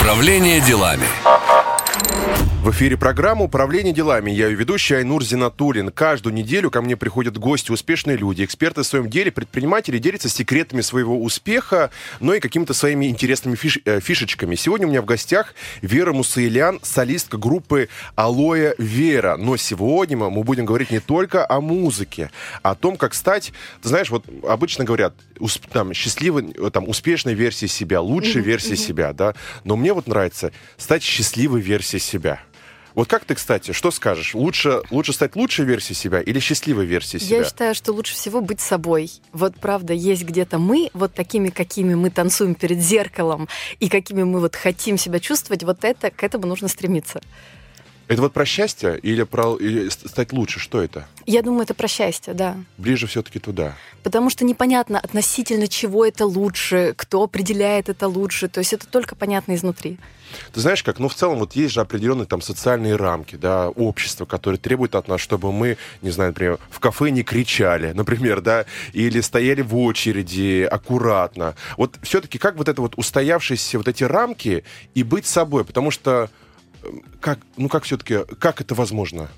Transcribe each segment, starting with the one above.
Управление делами. В эфире программа «Управление делами». Я ее ведущий Айнур Зинатулин. Каждую неделю ко мне приходят гости, успешные люди, эксперты в своем деле, предприниматели делятся секретами своего успеха, но и какими-то своими интересными фиш, э, фишечками. Сегодня у меня в гостях Вера Мусаилян, солистка группы «Алоэ Вера». Но сегодня мы будем говорить не только о музыке, а о том, как стать, ты знаешь, вот обычно говорят, там, счастливой, там, успешной версией себя, лучшей версией себя, да, но мне вот нравится стать счастливой версией себя. Вот как ты, кстати, что скажешь? Лучше, лучше стать лучшей версией себя или счастливой версией себя? Я считаю, что лучше всего быть собой. Вот правда, есть где-то мы, вот такими, какими мы танцуем перед зеркалом, и какими мы вот хотим себя чувствовать, вот это, к этому нужно стремиться. Это вот про счастье или про или стать лучше? Что это? Я думаю, это про счастье, да. Ближе все-таки туда. Потому что непонятно относительно чего это лучше, кто определяет это лучше. То есть это только понятно изнутри. Ты знаешь как, ну в целом вот есть же определенные там социальные рамки, да, общества, которые требуют от нас, чтобы мы, не знаю, например, в кафе не кричали, например, да, или стояли в очереди аккуратно. Вот все-таки как вот это вот устоявшиеся вот эти рамки и быть собой, потому что как, ну как все-таки, как это возможно?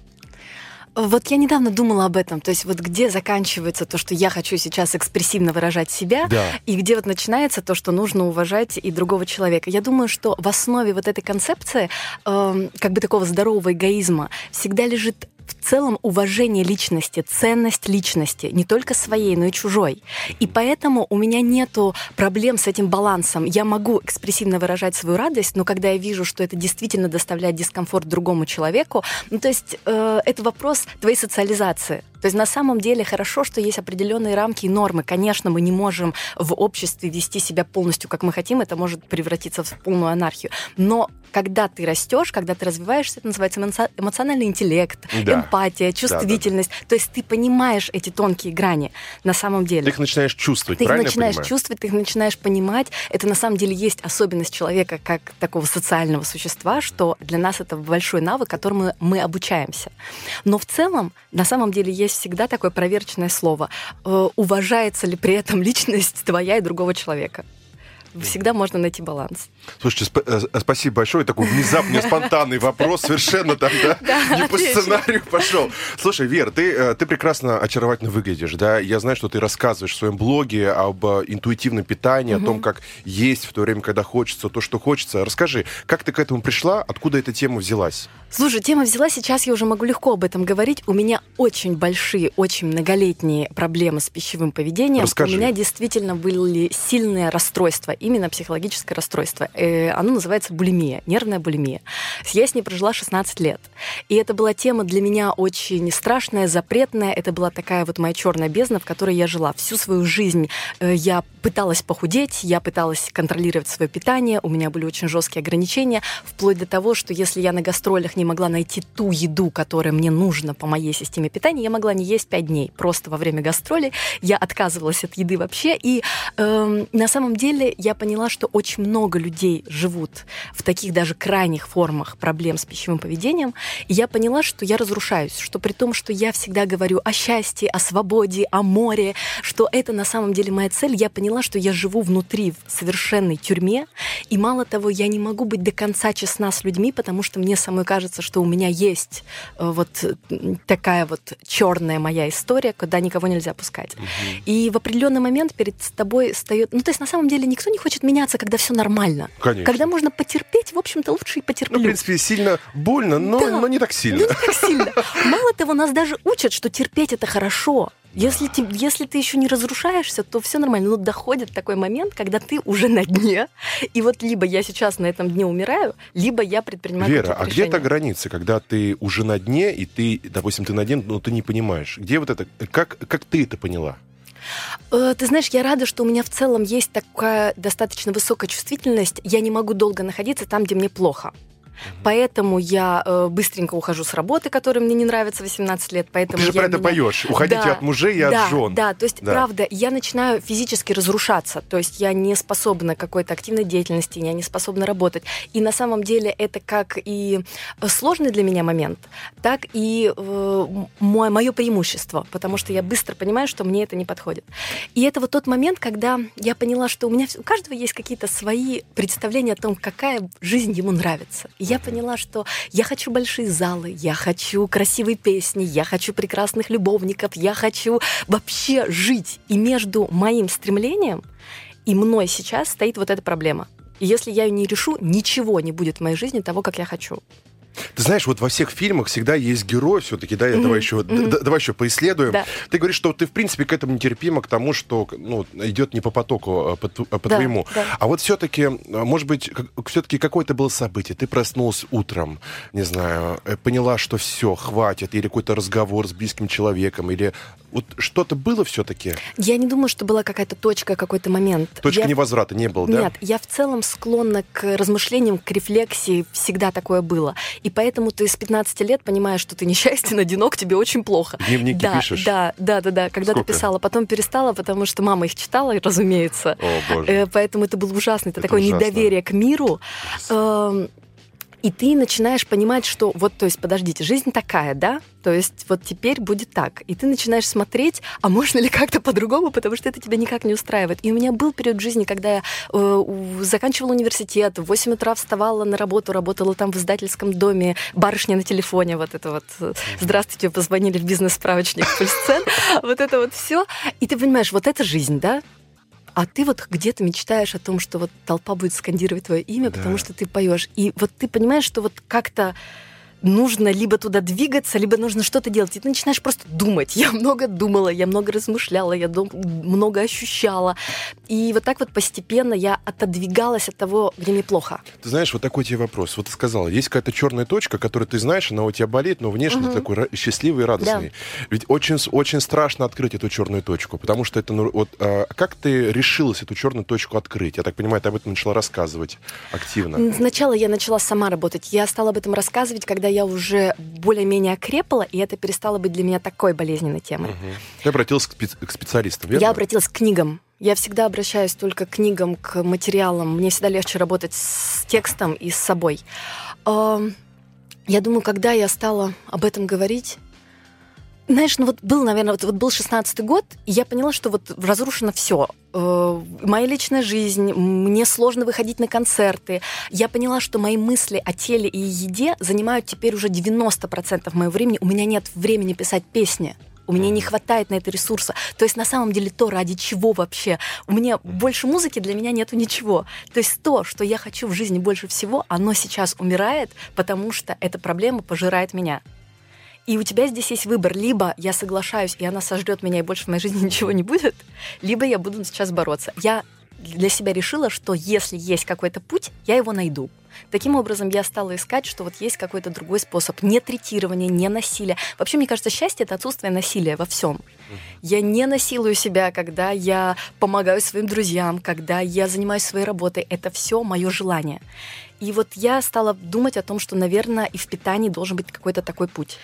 Вот я недавно думала об этом, то есть вот где заканчивается то, что я хочу сейчас экспрессивно выражать себя, Да. и где вот начинается то, что нужно уважать и другого человека. Я думаю, что в основе вот этой концепции, эм, как бы такого здорового эгоизма, всегда лежит в целом уважение личности, ценность личности, не только своей, но и чужой. И поэтому у меня нету проблем с этим балансом. Я могу экспрессивно выражать свою радость, но когда я вижу, что это действительно доставляет дискомфорт другому человеку, ну то есть э, это вопрос твоей социализации. То есть на самом деле хорошо, что есть определенные рамки и нормы. Конечно, мы не можем в обществе вести себя полностью, как мы хотим, это может превратиться в полную анархию. Но когда ты растешь, когда ты развиваешься, это называется эмоци- эмоциональный интеллект, Да. эмпатия, чувствительность. То есть ты понимаешь эти тонкие грани на самом деле. Ты их начинаешь чувствовать, Ты их правильно начинаешь я понимаю? чувствовать, ты их начинаешь понимать. Это на самом деле есть особенность человека как такого социального существа, что для нас это большой навык, которому мы обучаемся. Но в целом, на самом деле, есть всегда такое проверочное слово. Э, Уважается ли при этом личность твоя и другого человека? Всегда можно найти баланс. Слушайте, сп- э, спасибо большое. Такой внезапный, спонтанный вопрос, совершенно там, да, не по сценарию пошел. Слушай, Вер, ты, э, ты прекрасно, очаровательно выглядишь, да? Я знаю, что ты рассказываешь в своем блоге об э, интуитивном питании, о том, как есть в то время, когда хочется то, что хочется. Расскажи, как ты к этому пришла, откуда эта тема взялась? Слушай, тема взяла, сейчас я уже могу легко об этом говорить. У меня очень большие, очень многолетние проблемы с пищевым поведением. Расскажи. У меня действительно были сильные расстройства, именно психологическое расстройство. Э, оно называется булимия, нервная булимия. Я с ней прожила 16 лет. И это была тема для меня очень страшная, запретная. Это была такая вот моя черная бездна, в которой я жила. Всю свою жизнь э, я пыталась похудеть, я пыталась контролировать свое питание, у меня были очень жесткие ограничения, вплоть до того, что если я на гастролях не могла найти ту еду, которая мне нужна по моей системе питания, я могла не есть 5 дней. Просто во время гастролей я отказывалась от еды вообще. И эм, на самом деле я поняла, что очень много людей живут в таких даже крайних формах проблем с пищевым поведением. И я поняла, что я разрушаюсь, что при том, что я всегда говорю о счастье, о свободе, о море, что это на самом деле моя цель, я поняла, что я живу внутри в совершенной тюрьме, и мало того, я не могу быть до конца честна с людьми, потому что мне самой кажется, что у меня есть э, вот такая вот черная моя история, куда никого нельзя пускать. И в определенный момент перед тобой встает... Ну, то есть на самом деле никто не хочет меняться, когда все нормально. Конечно. Когда можно потерпеть, в общем-то, лучше и потерплю. Ну, в принципе, сильно больно, но, Да. но не так сильно. Ну, не так сильно. Мало того, нас даже учат, что терпеть это хорошо. Если, те- если ты еще не разрушаешься, то все нормально. Но доходит такой момент, когда ты уже на дне. И вот либо я сейчас на этом дне умираю, либо я предпринимаю Вера, а где та граница, когда ты уже на дне, и ты, допустим, ты на дне, но ты не понимаешь? Где вот это, как, как ты это поняла? Э, Ты знаешь, я рада, что у меня в целом есть такая достаточно высокая чувствительность. Я не могу долго находиться там, где мне плохо. Поэтому я э, быстренько ухожу с работы, которая мне не нравится 18 лет. Поэтому Ты же я про это меня... поешь. Уходите Да, от мужей и да, от жен. Да, то есть, Да. правда, я начинаю физически разрушаться. То есть я не способна к какой-то активной деятельности, я не способна работать. И на самом деле это как и сложный для меня момент, так и э, мое, мое преимущество, потому что я быстро понимаю, что мне это не подходит. И это вот тот момент, когда я поняла, что у меня у каждого есть какие-то свои представления о том, какая жизнь ему нравится. И я поняла, что я хочу большие залы, я хочу красивые песни, я хочу прекрасных любовников, я хочу вообще жить. И между моим стремлением и мной сейчас стоит вот эта проблема. И если я ее не решу, ничего не будет в моей жизни того, как я хочу. Ты знаешь, вот во всех фильмах всегда есть герой все-таки, да, я давай еще, д- давай еще поисследуем. Да. Ты говоришь, что ты, в принципе, к этому нетерпима, к тому, что ну, идет не по потоку, а по, а по Да, твоему. да. А вот все-таки, может быть, все-таки какое-то было событие. Ты проснулась утром, не знаю, э, поняла, что все, хватит, или какой-то разговор с близким человеком, или вот что-то было все-таки? Я не думаю, что была какая-то точка, какой-то момент. Точка Я- невозврата не было, да? Нет, я в целом склонна к размышлениям, к рефлексии. Всегда такое было. И поэтому ты с 15 лет понимаешь, что ты несчастен, одинок, тебе очень плохо. Дневники да, пишешь? Да, да, да, да. Когда Сколько? ты писала, потом перестала, потому что мама их читала, разумеется. О, боже. Э, Поэтому это было ужасно. Это, Это такое ужасно. недоверие к миру. Эм, И ты начинаешь понимать, что вот, то есть, подождите, жизнь такая, да? То есть вот теперь будет так. И ты начинаешь смотреть, а можно ли как-то по-другому, потому что это тебя никак не устраивает. И у меня был период жизни, когда я э, заканчивала университет, в 8 утра вставала на работу, работала там в издательском доме, барышня на телефоне, вот это вот э, «Здравствуйте, позвонили в бизнес-справочник Пульсцен», вот это вот все. И ты понимаешь, вот это жизнь, да? А ты вот где-то мечтаешь о том, что вот толпа будет скандировать твое имя, Да. потому что ты поешь. И вот ты понимаешь, что вот как-то нужно либо туда двигаться, либо нужно что-то делать. И ты начинаешь просто думать. Я много думала, я много размышляла, я дум- много ощущала. И вот так вот постепенно я отодвигалась от того, где мне плохо. Ты знаешь, вот такой тебе вопрос. Вот ты сказала, есть какая-то черная точка, которую ты знаешь, она у тебя болит, но внешне ты такой счастливый и радостный. Ведь очень, очень страшно открыть эту черную точку, потому что это, ну, вот, а, как ты решилась эту черную точку открыть? Я так понимаю, ты об этом начала рассказывать активно. Сначала я начала сама работать. Я стала об этом рассказывать, когда я уже более-менее окрепла, и это перестало быть для меня такой болезненной темой. Мгм. Ты обратилась к, спец- к специалистам, верно? Я обратилась к книгам. Я всегда обращаюсь только к книгам, к материалам. Мне всегда легче работать с текстом и с собой. Я думаю, когда я стала об этом говорить, знаешь, ну вот был, наверное, вот, вот был 16-й год, и я поняла, что вот разрушено все. Моя личная жизнь, мне сложно выходить на концерты. Я поняла, что мои мысли о теле и еде занимают теперь уже 90% моего времени. У меня нет времени писать песни. У меня не хватает на это ресурса. То есть на самом деле то, ради чего вообще. У меня больше музыки, для меня нету ничего. То есть то, что я хочу в жизни больше всего, оно сейчас умирает, потому что эта проблема пожирает меня. И у тебя здесь есть выбор. Либо я соглашаюсь, и она сожрет меня, и больше в моей жизни ничего не будет, либо я буду сейчас бороться. Я для себя решила, что если есть какой-то путь, я его найду. Таким образом, я стала искать, что вот есть какой-то другой способ. Не третирование, не насилие. Вообще, мне кажется, счастье — это отсутствие насилия во всем. Я не насилую себя, когда я помогаю своим друзьям, когда я занимаюсь своей работой. Это все мое желание. И вот я стала думать о том, что, наверное, и в питании должен быть какой-то такой путь.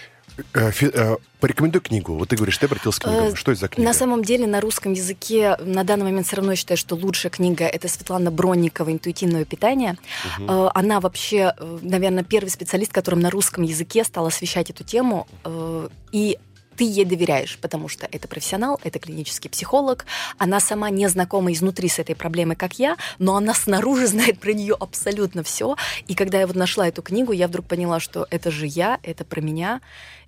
Э, э, порекомендуй книгу. Вот ты говоришь, ты обратился к книгам. Э, Что это за книга? На самом деле на русском языке на данный момент все равно я считаю, что лучшая книга это Светлана Бронникова «Интуитивное питание». Э, Она вообще, наверное, первый специалист, которым на русском языке стал освещать эту тему. И ты ей доверяешь, потому что это профессионал, это клинический психолог. Она сама не знакома изнутри с этой проблемой, как я, но она снаружи знает про нее абсолютно все. И когда я вот нашла эту книгу, я вдруг поняла, что это же я, это про меня.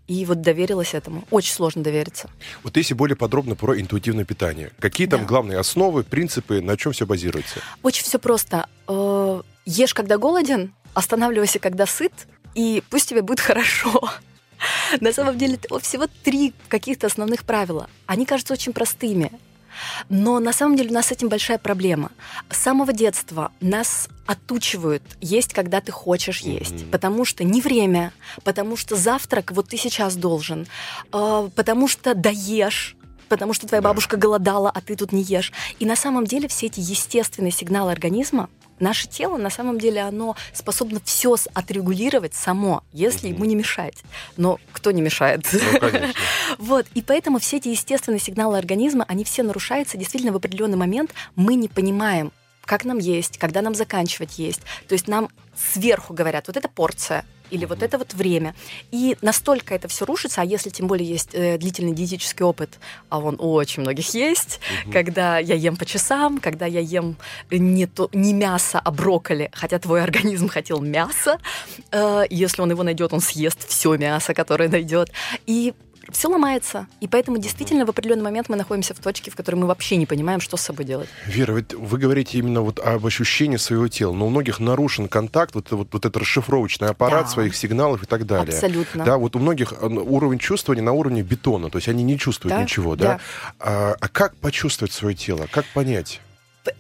И вот доверилась этому. Очень сложно довериться. Вот если более подробно про интуитивное питание. Какие там Да. главные основы, принципы, на чем все базируется? Очень все просто. Э, Ешь, когда голоден, останавливайся, когда сыт, и пусть тебе будет хорошо. На самом деле всего три каких-то основных правила. Они кажутся очень простыми. Но на самом деле у нас с этим большая проблема. С самого детства нас отучивают есть, когда ты хочешь есть. Мгм. Потому что не время, потому что завтрак вот ты сейчас должен, э, потому что доешь, потому что твоя Да. бабушка голодала, а ты тут не ешь. И на самом деле все эти естественные сигналы организма, наше тело на самом деле оно способно все отрегулировать само, если Мгм. ему не мешать. Но кто не мешает? Ну, конечно. Вот, и поэтому все эти естественные сигналы организма, они все нарушаются действительно в определенный момент. Мы не понимаем, как нам есть, когда нам заканчивать есть. То есть нам сверху говорят, вот это порция, или вот это вот время. И настолько это все рушится, а если тем более есть э, длительный диетический опыт, а он у очень многих есть, Мгм. когда я ем по часам, когда я ем не, то, не мясо, а брокколи, хотя твой организм хотел мясо, э, если он его найдет, он съест все мясо, которое найдет. И все ломается. И поэтому действительно в определенный момент мы находимся в точке, в которой мы вообще не понимаем, что с собой делать. Вера, ведь вы говорите именно вот об ощущении своего тела, но у многих нарушен контакт, вот, вот, вот этот расшифровочный аппарат Да. своих сигналов и так далее. Абсолютно. Да, вот у многих э, уровень чувствования на уровне бетона, то есть они не чувствуют Да, ничего, да? да. А, а как почувствовать свое тело? Как понять?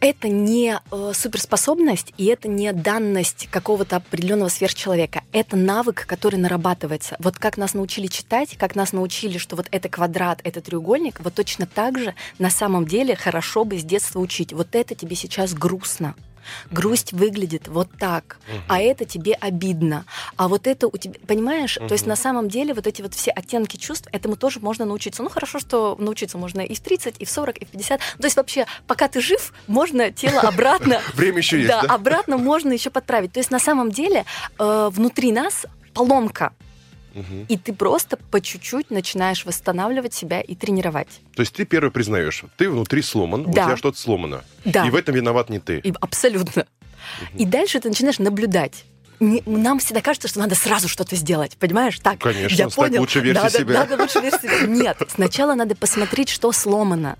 Это не э, суперспособность и это не данность какого-то определенного сверхчеловека. Это навык, который нарабатывается. Вот как нас научили читать, как нас научили, что вот это квадрат, это треугольник, вот точно так же на самом деле хорошо бы с детства учить. Вот это тебе сейчас грустно. Грусть выглядит вот так, а это тебе обидно. А вот это у тебя, понимаешь? То есть на самом деле вот эти вот все оттенки чувств, этому тоже можно научиться. Ну хорошо, что научиться можно и в 30, и в 40, и в 50. То есть вообще, пока ты жив, можно тело обратно Время еще есть, да, да? обратно можно еще подправить. То есть на самом деле э, внутри нас поломка, И ты просто по чуть-чуть начинаешь восстанавливать себя и тренировать. То есть ты первый признаешь, ты внутри сломан, у Да. тебя что-то сломано. Да, И в этом виноват не ты. и абсолютно. И дальше ты начинаешь наблюдать. Не- нам всегда кажется, что надо сразу что-то сделать, понимаешь? Так, Конечно, я стать понял. лучшей версией надо, себя. Надо лучше версию себя. Нет, сначала надо посмотреть, что сломано.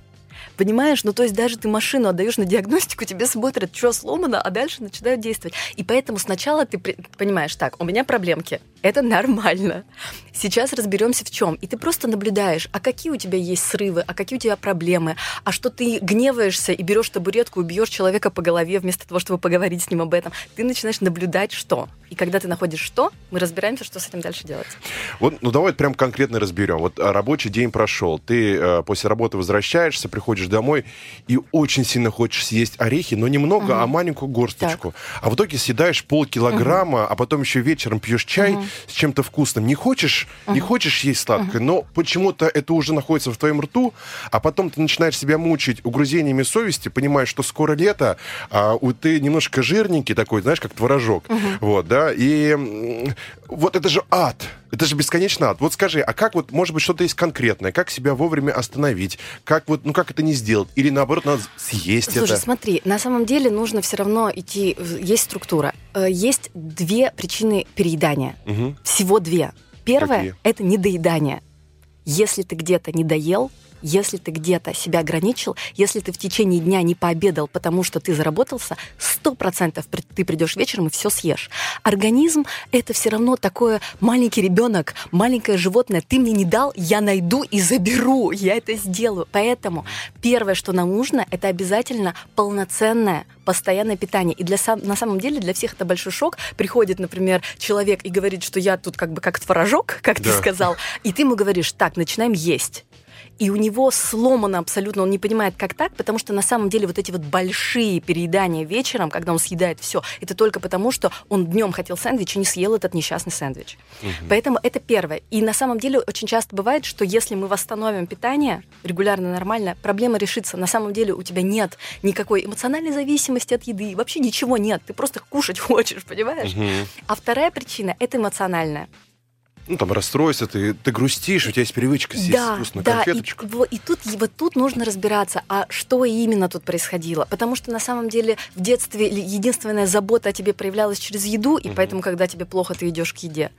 Понимаешь? Ну, то есть даже ты машину отдаешь на диагностику, тебе смотрят, что сломано, а дальше начинают действовать. И поэтому сначала ты понимаешь, так, у меня проблемки, это нормально. Сейчас разберемся в чем. И ты просто наблюдаешь, а какие у тебя есть срывы, а какие у тебя проблемы, а что ты гневаешься и берешь табуретку и бьешь человека по голове вместо того, чтобы поговорить с ним об этом. Ты начинаешь наблюдать, что. И когда ты находишь что, мы разбираемся, что с этим дальше делать. Вот, ну давай прям конкретно разберем. Вот а, рабочий день прошел, ты э, после работы возвращаешься, приходишь домой и очень сильно хочешь съесть орехи, но немного, Мгм. а маленькую горсточку. А в итоге съедаешь полкилограмма, а потом еще вечером пьешь чай Мгм. с чем-то вкусным. Не хочешь, не хочешь есть сладкое, но почему-то это уже находится в твоем рту, а потом ты начинаешь себя мучить угрызениями совести, понимаешь, что скоро лето, а ты немножко жирненький такой, знаешь, как творожок. Вот, да, и вот это же ад. Это же бесконечно ад. Вот скажи, а как вот, может быть, что-то есть конкретное? Как себя вовремя остановить? Как вот, ну как это не сделать? Или наоборот, надо съесть Слушай, это? смотри, на самом деле нужно все равно идти. Есть структура. Э, Есть две причины переедания. Мгм. Всего две. Первое это недоедание. Если ты где-то не доел, если ты где-то себя ограничил, если ты в течение дня не пообедал, потому что ты заработался, сто процентов ты придешь вечером и все съешь. Организм это все равно такое маленький ребенок, маленькое животное. Ты мне не дал, я найду и заберу, я это сделаю. Поэтому первое, что нам нужно, это обязательно полноценное постоянное питание. И для сам, на самом деле для всех это большой шок. Приходит, например, человек и говорит, что я тут как бы как творожок, как ты Да. сказал, и ты ему говоришь, так, начинаем есть. И у него сломано абсолютно, он не понимает, как так, потому что на самом деле вот эти вот большие переедания вечером, когда он съедает все, это только потому, что он днем хотел сэндвич и не съел этот несчастный сэндвич. Поэтому это первое. И на самом деле очень часто бывает, что если мы восстановим питание регулярно, нормально, проблема решится. На самом деле у тебя нет никакой эмоциональной зависимости от еды, вообще ничего нет. Ты просто кушать хочешь, понимаешь? Мгм. А вторая причина это эмоциональная. Ну, там расстройство, ты, ты грустишь, у тебя есть привычка съесть Да, вкусную да, и, конфеточку. во- и тут, и вот тут нужно разбираться, а что именно тут происходило. Потому что на самом деле в детстве единственная забота о тебе проявлялась через еду, и Мгм. поэтому, когда тебе плохо, ты идешь к еде.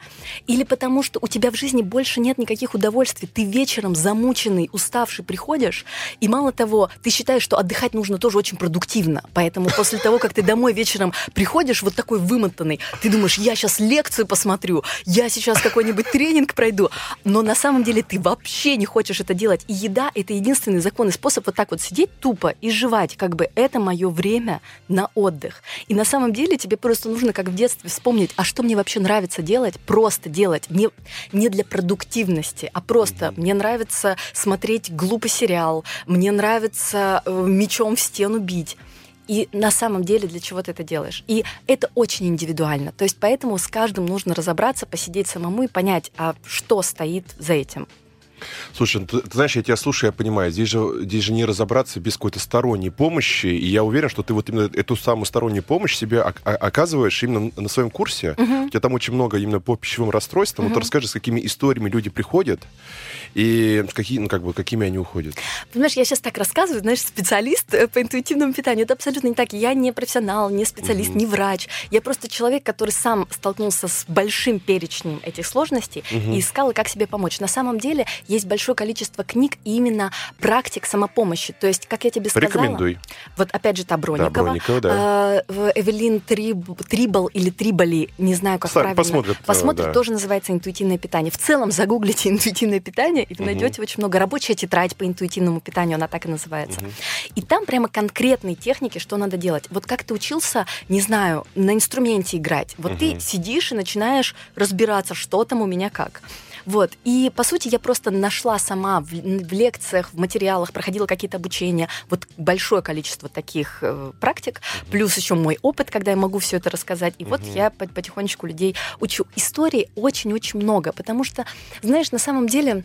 Или потому что у тебя в жизни больше нет никаких удовольствий. Ты вечером замученный, уставший приходишь, и мало того, ты считаешь, что отдыхать нужно тоже очень продуктивно. Поэтому после того, как ты домой вечером приходишь вот такой вымотанный, ты думаешь, я сейчас лекцию посмотрю, я сейчас какой-нибудь какой-нибудь тренинг пройду. Но на самом деле ты вообще не хочешь это делать. И еда — это единственный законный способ вот так вот сидеть тупо и жевать. Как бы это мое время на отдых. И на самом деле тебе просто нужно, как в детстве, вспомнить, а что мне вообще нравится делать? Просто делать. Не, не для продуктивности, а просто мне нравится смотреть глупый сериал, мне нравится э, мечом в стену бить и на самом деле для чего ты это делаешь. И это очень индивидуально. То есть поэтому с каждым нужно разобраться, посидеть самому и понять, а что стоит за этим. Слушай, ну, ты, ты знаешь, я тебя слушаю, я понимаю, здесь же, здесь же не разобраться без какой-то сторонней помощи, и я уверен, что ты вот именно эту самую стороннюю помощь себе оказываешь именно на своем курсе. Uh-huh. У тебя там очень много именно по пищевым расстройствам. Uh-huh. Вот расскажи, с какими историями люди приходят, и какие, ну, как бы, какими они уходят. Понимаешь, я сейчас так рассказываю, знаешь, специалист э, по интуитивному питанию. Это абсолютно не так. Я не профессионал, не специалист, uh-huh. не врач. Я просто человек, который сам столкнулся с большим перечнем этих сложностей uh-huh. и искал, как себе помочь. На самом деле есть большое количество книг и именно практик самопомощи. То есть, как я тебе сказала... Рекомендуй. Вот опять же та Броникова. Да, Броникова, да. Э, Эвелин Триб, Трибал или Трибали, не знаю, как Сами правильно. Посмотрят. Посмотрят, да. тоже называется интуитивное питание. В целом загуглите интуитивное питание, и вы угу. найдете очень много. Рабочая тетрадь по интуитивному питанию, она так и называется. Угу. И там прямо конкретные техники, что надо делать. Вот как ты учился, не знаю, на инструменте играть. Вот угу. ты сидишь и начинаешь разбираться, что там у меня как. Вот. И, по сути, я просто нашла сама в, в лекциях, в материалах, проходила какие-то обучения, вот большое количество таких э, практик, плюс еще мой опыт, когда я могу все это рассказать. И вот я потихонечку людей учу. Истории очень-очень много, потому что, знаешь, на самом деле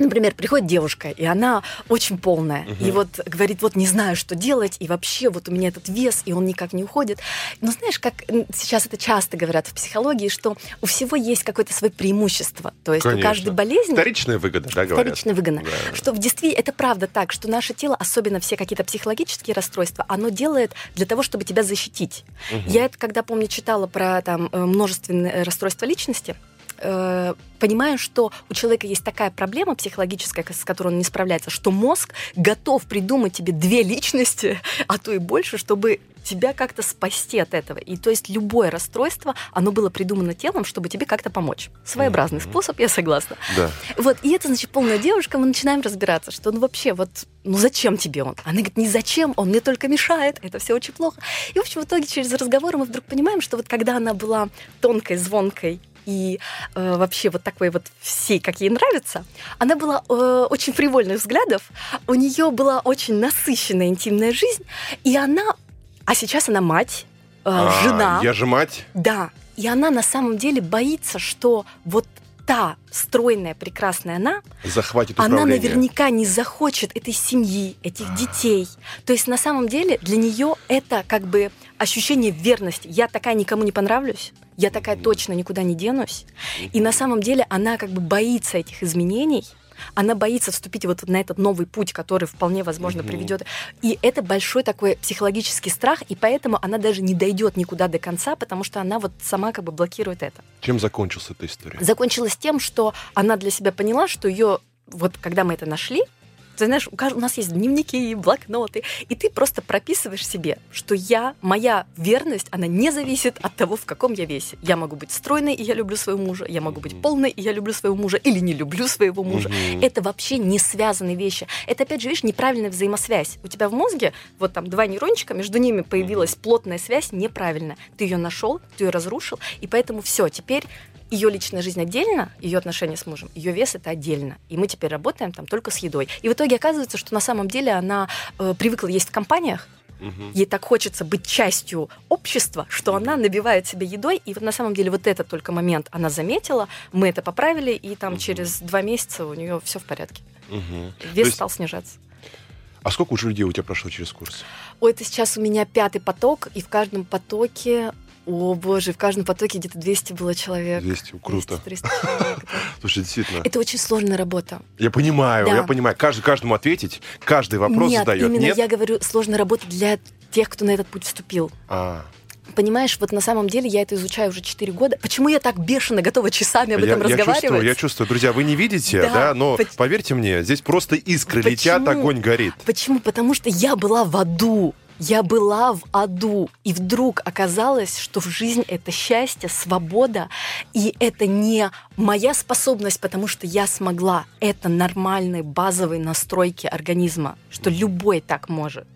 Например, приходит девушка, и она очень полная, угу. и вот говорит, вот не знаю, что делать, и вообще вот у меня этот вес, и он никак не уходит. Но знаешь, как сейчас это часто говорят в психологии, что у всего есть какое-то свое преимущество. То есть Конечно. у каждой болезни... Вторичная выгода, да, говорят? Вторичная выгода. Да. Что в действительности это правда так, что наше тело, особенно все какие-то психологические расстройства, оно делает для того, чтобы тебя защитить. Угу. Я это, когда, помню, читала про там э, множественные расстройства личности, э, понимаю, что у человека есть такая проблема психологическая, с которой он не справляется, что мозг готов придумать тебе две личности, а то и больше, чтобы тебя как-то спасти от этого. И то есть любое расстройство, оно было придумано телом, чтобы тебе как-то помочь. Своеобразный mm-hmm. способ, я согласна. Да. Вот, и это, значит, полная девушка, мы начинаем разбираться, что ну вообще вот, ну зачем тебе он? Она говорит, не зачем, он мне только мешает, это все очень плохо. И, в общем, в итоге через разговор мы вдруг понимаем, что вот когда она была тонкой, звонкой и э, вообще вот такой вот всей, как ей нравится. Она была э, очень фривольных взглядов, у нее была очень насыщенная интимная жизнь, и она, а сейчас она мать, э, а, жена. Я же мать. Да, и она на самом деле боится, что вот та стройная, прекрасная она, захватит она наверняка не захочет этой семьи, этих а. детей. То есть на самом деле для нее это как бы ощущение верности. Я такая никому не понравлюсь, я такая точно никуда не денусь. И на самом деле она как бы боится этих изменений, она боится вступить вот на этот новый путь, который вполне возможно приведет. И это большой такой психологический страх, и поэтому она даже не дойдет никуда до конца, потому что она вот сама как бы блокирует это. Чем закончилась эта история? Закончилась тем, что она для себя поняла, что ее вот когда мы это нашли, ты знаешь, у, у нас есть дневники, блокноты, и ты просто прописываешь себе, что я, моя верность, она не зависит от того, в каком я весе. Я могу быть стройной, и я люблю своего мужа, я могу быть полной, и я люблю своего мужа, или не люблю своего мужа. Угу. Это вообще не связанные вещи. Это, опять же, видишь, неправильная взаимосвязь. У тебя в мозге вот там два нейрончика, между ними появилась плотная связь неправильно. Ты ее нашел, ты ее разрушил, и поэтому все, теперь ее личная жизнь отдельно, ее отношения с мужем, ее вес это отдельно. И мы теперь работаем там только с едой. И в итоге оказывается, что на самом деле она э, привыкла есть в компаниях, Угу. Ей так хочется быть частью общества, что она набивает себя едой. И вот на самом деле вот этот только момент она заметила, мы это поправили, и там угу. через два месяца у нее все в порядке. Угу. Вес есть... стал снижаться. А сколько уже людей у тебя прошло через курс? Ой, это сейчас у меня пятый поток, и в каждом потоке о, боже, в каждом потоке где-то 200 было человек. 200, круто. 200, человек, да. Слушай, действительно. Это очень сложная работа. Я понимаю, да. я понимаю. Каждый, каждому ответить, каждый вопрос Нет, задает. Именно Нет, я говорю, сложная работа для тех, кто на этот путь вступил. А. Понимаешь, вот на самом деле я это изучаю уже 4 года. Почему я так бешено готова часами об этом я, разговаривать? Я чувствую, я чувствую. Друзья, вы не видите, да, да но по... поверьте мне, здесь просто искры Почему? летят, огонь горит. Почему? Потому что я была в аду Я была в аду, и вдруг оказалось, что в жизнь это счастье, свобода, и это не моя способность, потому что я смогла. Это нормальные базовые настройки организма, что любой так может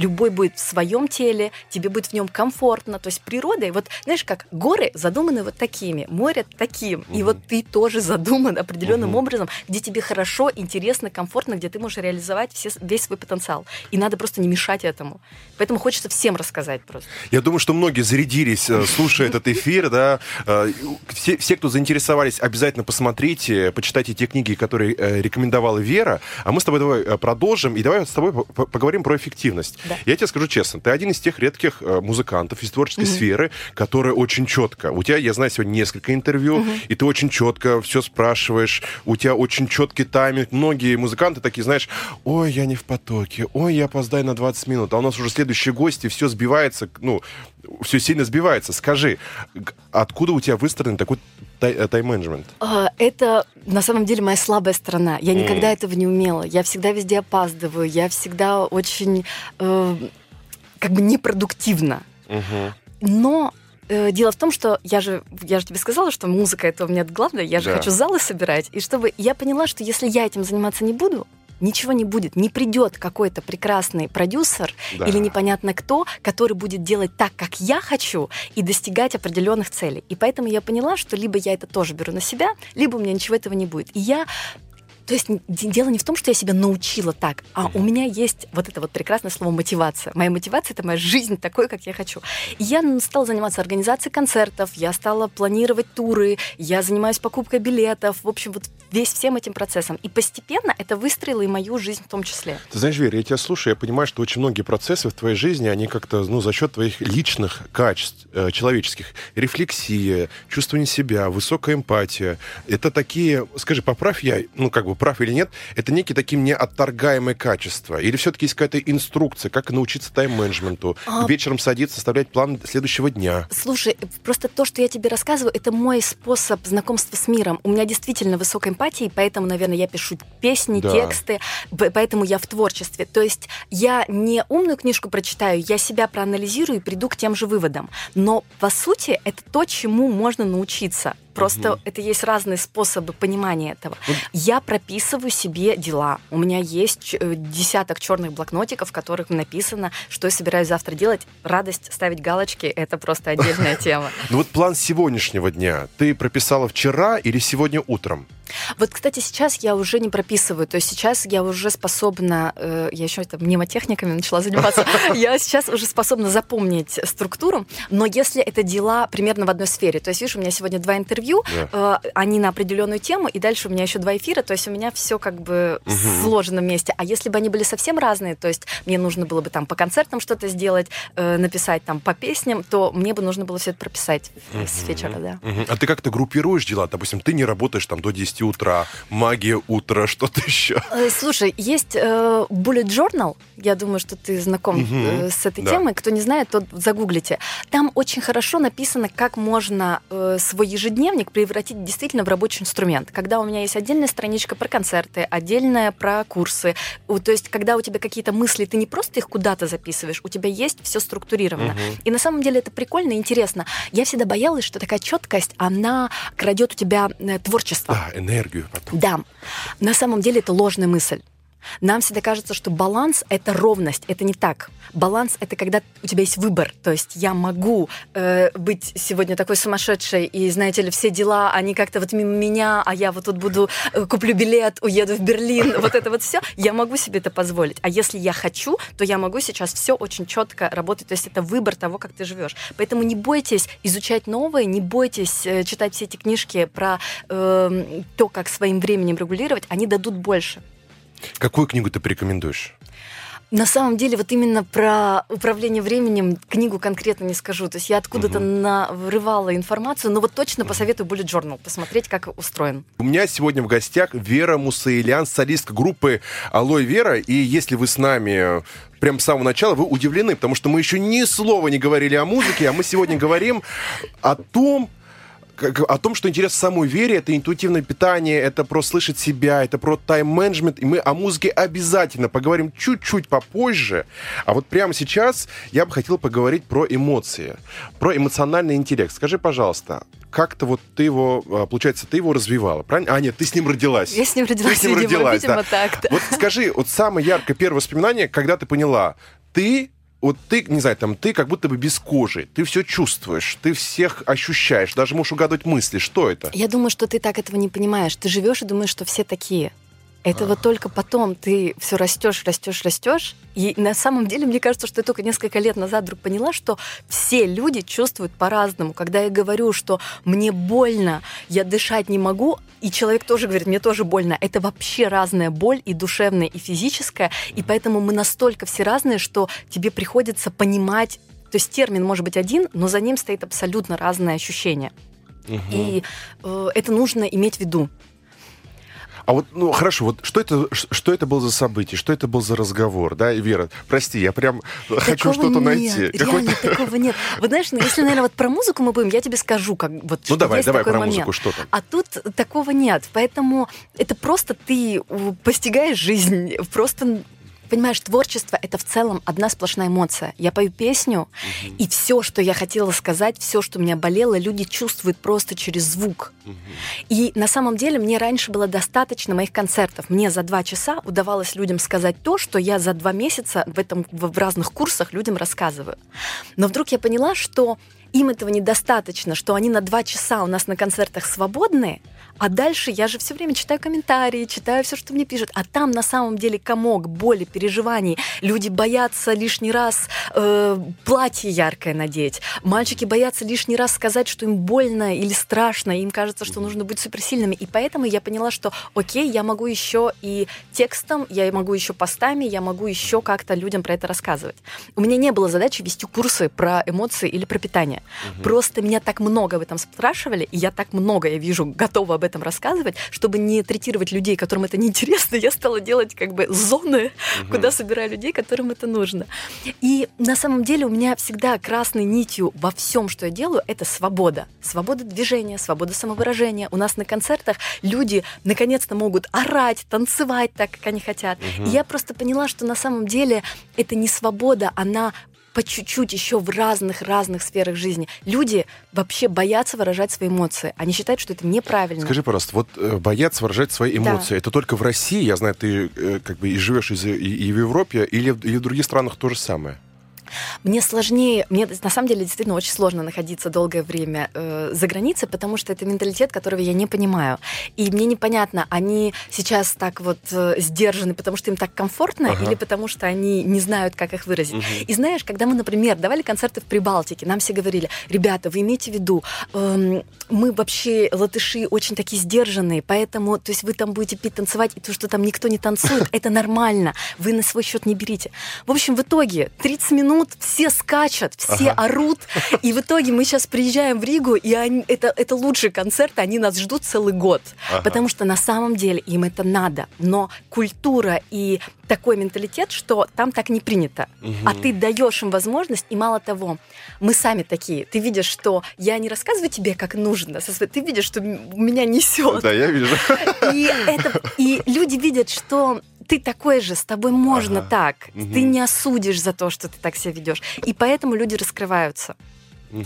любой будет в своем теле, тебе будет в нем комфортно. То есть природой, вот знаешь, как горы задуманы вот такими, море таким, угу. и вот ты тоже задуман определенным угу. образом, где тебе хорошо, интересно, комфортно, где ты можешь реализовать все, весь свой потенциал. И надо просто не мешать этому. Поэтому хочется всем рассказать просто. Я думаю, что многие зарядились, э, слушая этот эфир, да. Э, все, все, кто заинтересовались, обязательно посмотрите, почитайте те книги, которые э, рекомендовала Вера. А мы с тобой давай продолжим, и давай с тобой поговорим про эффективность. Да. Я тебе скажу честно, ты один из тех редких э, музыкантов из творческой mm-hmm. сферы, которые очень четко. У тебя, я знаю, сегодня несколько интервью, mm-hmm. и ты очень четко все спрашиваешь. У тебя очень четкий тайминг. Многие музыканты такие, знаешь, ой, я не в потоке, ой, я опоздаю на 20 минут, а у нас уже следующие гости, все сбивается, ну, все сильно сбивается. Скажи, откуда у тебя выстроен такой э, тайм-менеджмент? А, это на самом деле моя слабая сторона. Я никогда mm. этого не умела. Я всегда везде опаздываю. Я всегда очень э, как бы непродуктивна. Uh-huh. Но э, дело в том, что я же, я же тебе сказала, что музыка это у меня главное. Я же да. хочу залы собирать. И чтобы я поняла, что если я этим заниматься не буду, ничего не будет. Не придет какой-то прекрасный продюсер да. или непонятно кто, который будет делать так, как я хочу, и достигать определенных целей. И поэтому я поняла, что либо я это тоже беру на себя, либо у меня ничего этого не будет. И я то есть дело не в том, что я себя научила так, а у меня есть вот это вот прекрасное слово мотивация. Моя мотивация это моя жизнь такой, как я хочу. И я стала заниматься организацией концертов, я стала планировать туры, я занимаюсь покупкой билетов, в общем, вот весь всем этим процессом. И постепенно это выстроило и мою жизнь в том числе. Ты знаешь, Вера, я тебя слушаю, я понимаю, что очень многие процессы в твоей жизни, они как-то, ну, за счет твоих личных качеств, э, человеческих, рефлексия, чувствование себя, высокая эмпатия, это такие, скажи, поправь я, ну, как бы прав или нет, это некие такие неотторгаемые качества? Или все-таки есть какая-то инструкция, как научиться тайм-менеджменту, а... вечером садиться, составлять план следующего дня? Слушай, просто то, что я тебе рассказываю, это мой способ знакомства с миром. У меня действительно высокая эмпатия, поэтому, наверное, я пишу песни, да. тексты, поэтому я в творчестве. То есть я не умную книжку прочитаю, я себя проанализирую и приду к тем же выводам. Но, по сути, это то, чему можно научиться. Просто угу. это есть разные способы понимания этого. Вот. Я прописываю себе дела. У меня есть э, десяток черных блокнотиков, в которых написано, что я собираюсь завтра делать. Радость ставить галочки это просто отдельная тема. Ну вот план сегодняшнего дня ты прописала вчера или сегодня утром? Вот, кстати, сейчас я уже не прописываю, то есть сейчас я уже способна, э, я еще это мнемотехниками начала заниматься, я сейчас уже способна запомнить структуру, но если это дела примерно в одной сфере, то есть, видишь, у меня сегодня два интервью, э, они на определенную тему, и дальше у меня еще два эфира, то есть у меня все как бы сложено вместе. А если бы они были совсем разные, то есть мне нужно было бы там по концертам что-то сделать, э, написать там по песням, то мне бы нужно было все это прописать с вечера, да. А ты как-то группируешь дела? Допустим, ты не работаешь там до 10 утра, магия утра, что-то еще. Э, слушай, есть э, Bullet Journal, я думаю, что ты знаком угу, э, с этой да. темой. Кто не знает, то загуглите. Там очень хорошо написано, как можно э, свой ежедневник превратить действительно в рабочий инструмент. Когда у меня есть отдельная страничка про концерты, отдельная про курсы. То есть, когда у тебя какие-то мысли, ты не просто их куда-то записываешь, у тебя есть все структурировано. Угу. И на самом деле это прикольно и интересно. Я всегда боялась, что такая четкость, она крадет у тебя э, творчество. Да, энергию потом. Да. На самом деле это ложная мысль. Нам всегда кажется, что баланс — это ровность. Это не так. Баланс — это когда у тебя есть выбор. То есть я могу э, быть сегодня такой сумасшедшей, и, знаете ли, все дела, они как-то вот мимо меня, а я вот тут буду, э, куплю билет, уеду в Берлин, вот это вот все. Я могу себе это позволить. А если я хочу, то я могу сейчас все очень четко работать. То есть это выбор того, как ты живешь. Поэтому не бойтесь изучать новое, не бойтесь э, читать все эти книжки про э, то, как своим временем регулировать. Они дадут больше. Какую книгу ты порекомендуешь? На самом деле, вот именно про управление временем книгу конкретно не скажу. То есть я откуда-то угу. нарывала информацию, но вот точно посоветую Bullet Journal посмотреть, как устроен. У меня сегодня в гостях Вера Мусаилян, солистка группы Алой Вера. И если вы с нами прям с самого начала, вы удивлены, потому что мы еще ни слова не говорили о музыке, а мы сегодня говорим о том, о том, что интерес самой вере, это интуитивное питание, это про слышать себя, это про тайм-менеджмент, и мы о музыке обязательно поговорим чуть-чуть попозже. А вот прямо сейчас я бы хотел поговорить про эмоции, про эмоциональный интеллект. Скажи, пожалуйста, как-то вот ты его, а, получается, ты его развивала, правильно? А, нет, ты с ним родилась. Я с ним родилась, ты с ним видимо, родилась, видимо, да. так. Да. Вот скажи, вот самое яркое первое воспоминание, когда ты поняла, ты вот ты, не знаю, там, ты как будто бы без кожи, ты все чувствуешь, ты всех ощущаешь, даже можешь угадывать мысли. Что это? Я думаю, что ты так этого не понимаешь. Ты живешь и думаешь, что все такие. Это вот только потом ты все растешь, растешь, растешь. И на самом деле, мне кажется, что я только несколько лет назад вдруг поняла, что все люди чувствуют по-разному. Когда я говорю, что мне больно, я дышать не могу, и человек тоже говорит, мне тоже больно. Это вообще разная боль и душевная, и физическая. И поэтому мы настолько все разные, что тебе приходится понимать то есть термин может быть один, но за ним стоит абсолютно разное ощущение. Угу. И э, это нужно иметь в виду. А вот, ну, хорошо, вот что это, что это было за событие, что это был за разговор, да, и Вера, прости, я прям такого хочу что-то найти. Реально, такого нет. Вот знаешь, ну, если, наверное, вот про музыку мы будем, я тебе скажу, как вот Ну, давай, давай про момент. музыку, что там. А тут такого нет, поэтому это просто ты постигаешь жизнь, просто понимаешь, творчество — это в целом одна сплошная эмоция. Я пою песню, угу. и все, что я хотела сказать, все, что меня болело, люди чувствуют просто через звук. Угу. И на самом деле мне раньше было достаточно моих концертов. Мне за два часа удавалось людям сказать то, что я за два месяца в, этом, в разных курсах людям рассказываю. Но вдруг я поняла, что им этого недостаточно, что они на два часа у нас на концертах свободные, а дальше я же все время читаю комментарии, читаю все, что мне пишут. А там на самом деле комок боли, переживаний. Люди боятся лишний раз э, платье яркое надеть. Мальчики боятся лишний раз сказать, что им больно или страшно. Им кажется, что нужно быть суперсильными. И поэтому я поняла, что окей, я могу еще и текстом, я могу еще постами, я могу еще как-то людям про это рассказывать. У меня не было задачи вести курсы про эмоции или про питание. Угу. Просто меня так много об этом спрашивали, и я так много, я вижу, готова об этом рассказывать, чтобы не третировать людей, которым это неинтересно, я стала делать как бы зоны, угу. куда собираю людей, которым это нужно. И на самом деле у меня всегда красной нитью во всем, что я делаю, это свобода. Свобода движения, свобода самовыражения. У нас на концертах люди наконец-то могут орать, танцевать так, как они хотят. Угу. И я просто поняла, что на самом деле это не свобода, она по чуть-чуть еще в разных-разных сферах жизни. Люди вообще боятся выражать свои эмоции. Они считают, что это неправильно. Скажи, пожалуйста, вот э, боятся выражать свои эмоции. Да. Это только в России, я знаю, ты э, как бы и живешь и, и в Европе, или, или в других странах то же самое? Мне сложнее, мне на самом деле действительно очень сложно находиться долгое время э, за границей, потому что это менталитет, которого я не понимаю. И мне непонятно, они сейчас так вот э, сдержаны, потому что им так комфортно, ага. или потому что они не знают, как их выразить. Угу. И знаешь, когда мы, например, давали концерты в Прибалтике, нам все говорили, ребята, вы имейте в виду, э, мы вообще латыши очень такие сдержанные, поэтому, то есть вы там будете пить, танцевать, и то, что там никто не танцует, это нормально, вы на свой счет не берите. В общем, в итоге 30 минут минут все скачут, все ага. орут. И в итоге мы сейчас приезжаем в Ригу, и они, это, это лучший концерт, они нас ждут целый год. Ага. Потому что на самом деле им это надо. Но культура и такой менталитет, что там так не принято. Угу. А ты даешь им возможность, и мало того, мы сами такие. Ты видишь, что я не рассказываю тебе, как нужно. Ты видишь, что меня несет. Да, я вижу. И, это, и люди видят, что ты такой же, с тобой можно ага. так. Угу. Ты не осудишь за то, что ты так себя ведешь. И поэтому люди раскрываются. Угу.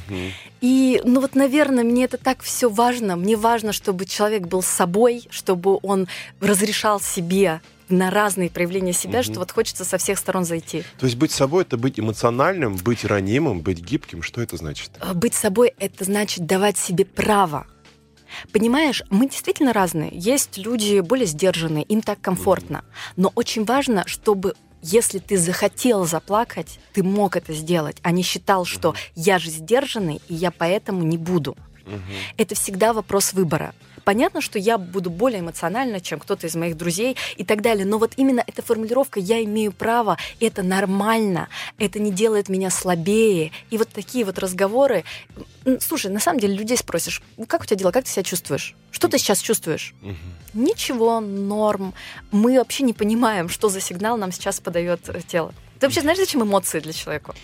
И, ну вот, наверное, мне это так все важно. Мне важно, чтобы человек был собой, чтобы он разрешал себе на разные проявления себя, угу. что вот хочется со всех сторон зайти. То есть быть собой это быть эмоциональным, быть ранимым, быть гибким. Что это значит? А, быть собой это значит давать себе право Понимаешь, мы действительно разные. Есть люди более сдержанные, им так комфортно. Но очень важно, чтобы если ты захотел заплакать, ты мог это сделать, а не считал, что я же сдержанный, и я поэтому не буду. Это всегда вопрос выбора. Понятно, что я буду более эмоциональна, чем кто-то из моих друзей и так далее, но вот именно эта формулировка «я имею право», это нормально, это не делает меня слабее. И вот такие вот разговоры... Слушай, на самом деле людей спросишь, как у тебя дела, как ты себя чувствуешь? Что ты сейчас чувствуешь? Угу. Ничего, норм. Мы вообще не понимаем, что за сигнал нам сейчас подает э, тело. Ты вообще знаешь, зачем эмоции для человека?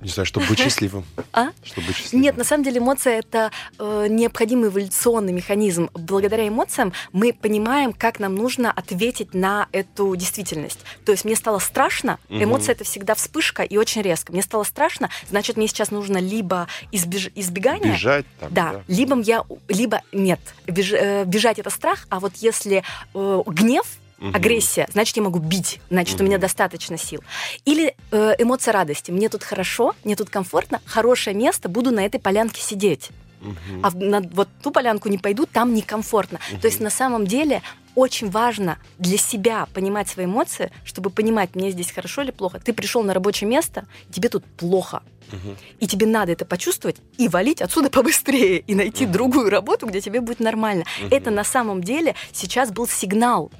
Не знаю, чтобы быть счастливым. А? Чтобы быть счастливым. Нет, на самом деле эмоция это э, необходимый эволюционный механизм. Благодаря эмоциям мы понимаем, как нам нужно ответить на эту действительность. То есть мне стало страшно, эмоция это всегда вспышка и очень резко. Мне стало страшно, значит мне сейчас нужно либо избеж- избегание, Бежать там, да, либо я, либо нет, Беж- э, бежать это страх, а вот если э, гнев Мгм. агрессия, значит, я могу бить, значит, у Мгм. меня достаточно сил. Или э, эмоция радости. Мне тут хорошо, мне тут комфортно, хорошее место, буду на этой полянке сидеть. Мгм. А на вот ту полянку не пойду, там некомфортно. Мгм. То есть на самом деле очень важно для себя понимать свои эмоции, чтобы понимать, мне здесь хорошо или плохо. Ты пришел на рабочее место, тебе тут плохо. Мгм. И тебе надо это почувствовать и валить отсюда побыстрее, и найти Мгм. другую работу, где тебе будет нормально. Мгм. Это на самом деле сейчас был сигнал.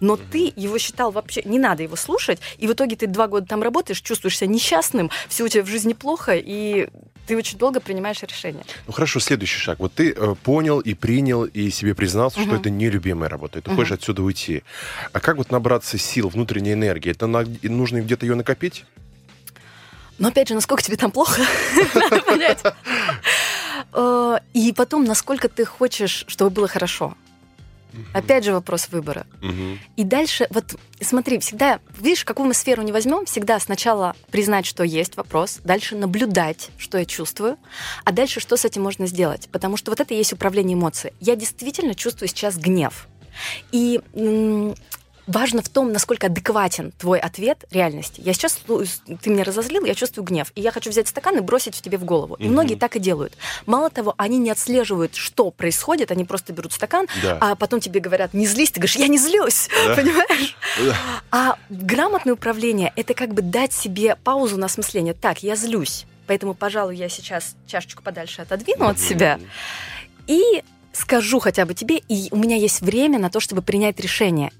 Но ты его считал вообще, не надо его слушать, и в итоге ты два года там работаешь, чувствуешь себя несчастным, все у тебя в жизни плохо, и ты очень долго принимаешь решение. Ну хорошо, следующий шаг. Вот ты э, понял и принял, и себе признался, что Мгм. это нелюбимая работа, и ты Мгм. хочешь отсюда уйти. А как вот набраться сил, внутренней энергии? Это на- нужно где-то ее накопить? Но опять же, насколько тебе там плохо, надо понять. Э, И потом, насколько ты хочешь, чтобы было хорошо. Опять же вопрос выбора. Мгм. И дальше, вот смотри, всегда, видишь, какую мы сферу не возьмем, всегда сначала признать, что есть вопрос, дальше наблюдать, что я чувствую, а дальше что с этим можно сделать. Потому что вот это и есть управление эмоцией. Я действительно чувствую сейчас гнев. И важно в том, насколько адекватен твой ответ реальности. Я сейчас, ты меня разозлил, я чувствую гнев, и я хочу взять стакан и бросить в тебе в голову. И Мгм. многие так и делают. Мало того, они не отслеживают, что происходит, они просто берут стакан, Да. а потом тебе говорят, не злись, ты говоришь, я не злюсь, Да. понимаешь? Да. А грамотное управление — это как бы дать себе паузу на осмысление. Так, я злюсь, поэтому, пожалуй, я сейчас чашечку подальше отодвину от Мгм. себя и скажу хотя бы тебе, и у меня есть время на то, чтобы принять решение.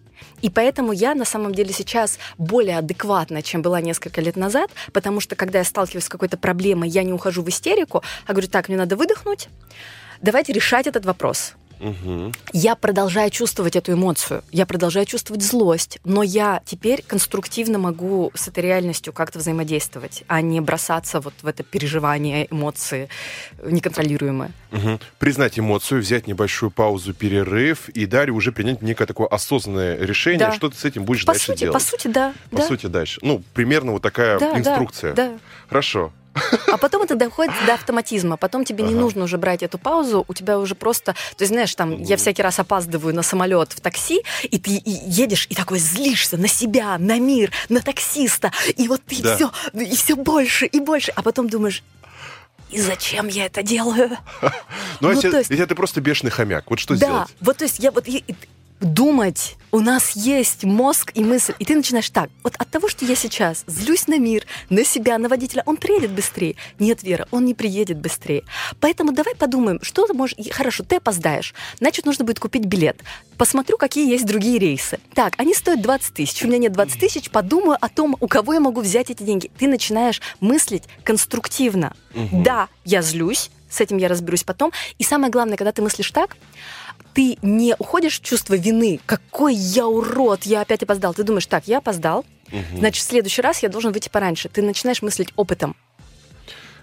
И поэтому я на самом деле сейчас более адекватна, чем была несколько лет назад, потому что когда я сталкиваюсь с какой-то проблемой, я не ухожу в истерику, а говорю, так, мне надо выдохнуть, давайте решать этот вопрос. Мгм. Я продолжаю чувствовать эту эмоцию, я продолжаю чувствовать злость, но я теперь конструктивно могу с этой реальностью как-то взаимодействовать, а не бросаться вот в это переживание, эмоции неконтролируемые. Мгм. Признать эмоцию, взять небольшую паузу, перерыв, и далее уже принять некое такое осознанное решение, Да. что ты с этим будешь По дальше сути, делать. по сути, да. По да. сути, дальше. Ну, примерно вот такая Да, да, инструкция. Да, Хорошо. А потом это доходит до автоматизма. Потом тебе не Ага. нужно уже брать эту паузу. У тебя уже просто... То есть, знаешь, там, я всякий раз опаздываю на самолет в такси, и ты и едешь и такой злишься на себя, на мир, на таксиста. И вот ты Да. все, и все больше и больше. А потом думаешь, и зачем я это делаю? Ну, Ну, а если, то есть- если ты просто бешеный хомяк, вот что да, сделать? вот то есть я вот и- думать, у нас есть мозг и мысль, и ты начинаешь так, вот от того, что я сейчас злюсь на мир, на себя, на водителя, он приедет быстрее. Нет, Вера, он не приедет быстрее. Поэтому давай подумаем, что ты можешь... Хорошо, ты опоздаешь, значит, нужно будет купить билет. Посмотрю, какие есть другие рейсы. Так, они стоят 20 тысяч, у меня нет 20 тысяч, подумаю о том, у кого я могу взять эти деньги. Ты начинаешь мыслить конструктивно. Мгм. Да, я злюсь, с этим я разберусь потом. И самое главное, когда ты мыслишь так, ты не уходишь в чувство вины. Какой я урод, я опять опоздал. Ты думаешь, так, я опоздал, Мгм. значит, в следующий раз я должен выйти пораньше. Ты начинаешь мыслить опытом.